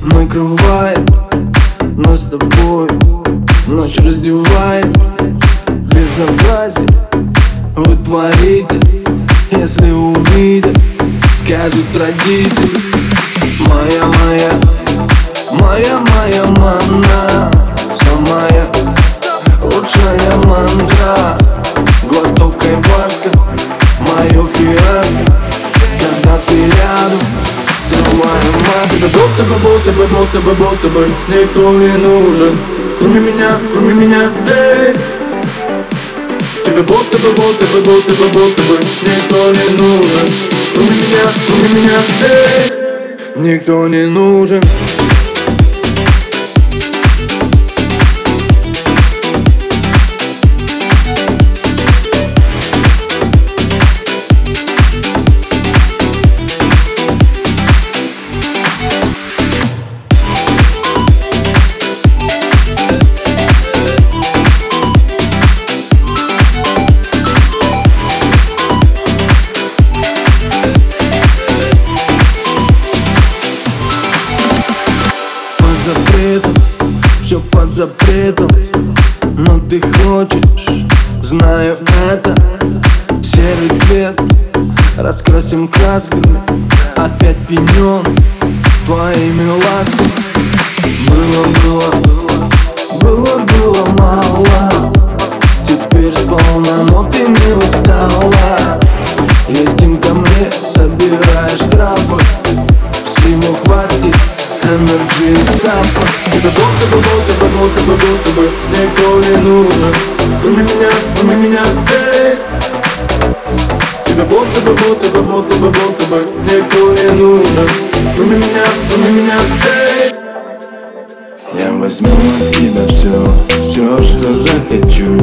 Накрывает нас с тобой Ночь раздевает безобразие Вы если увидят Скажут родители Моя, моя, моя, моя мана Самая лучшая мантра Глоток айваска, мое фиаско. Когда ты рядом массы Да будто бы, будто бы, будто бы, будто бы Никто не нужен. Кроме меня, кроме меня, эй. Тебе будто бы, будто бы, будто бы, будто бы Никто не нужен. Кроме меня, кроме меня, эй Никто не нужен под запретом Но ты хочешь, знаю это. Серый цвет раскрасим красками Опять пьянен твоими ласками. Было, было, было, было и стафа Тебе будто бы, будто бы, будто бы, будто бы Никто не нужен Кроме меня, кроме меня, эй. Тебе будто бы, будто бы, будто бы, будто бы Никто не нужен Кроме меня, кроме меня, эй. Я возьму от тебя все, все, что захочу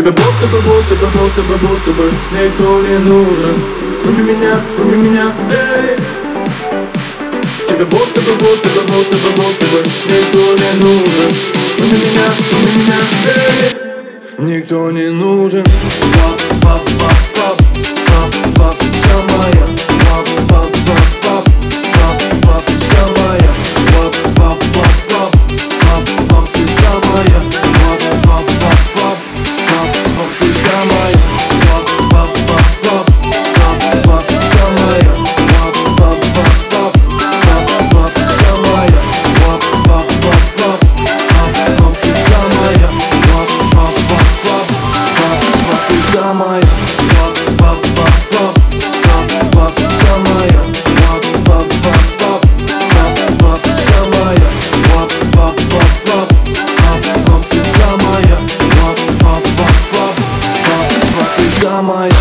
Тебе будто бы, будто бы, будто бы, будто бы Никто не нужен? Кроме меня, кроме меня, эй. Тебе будто бы, будто бы, будто бы, будто бы Никто не нужен? Кроме меня, кроме меня, эй. Никто не нужен my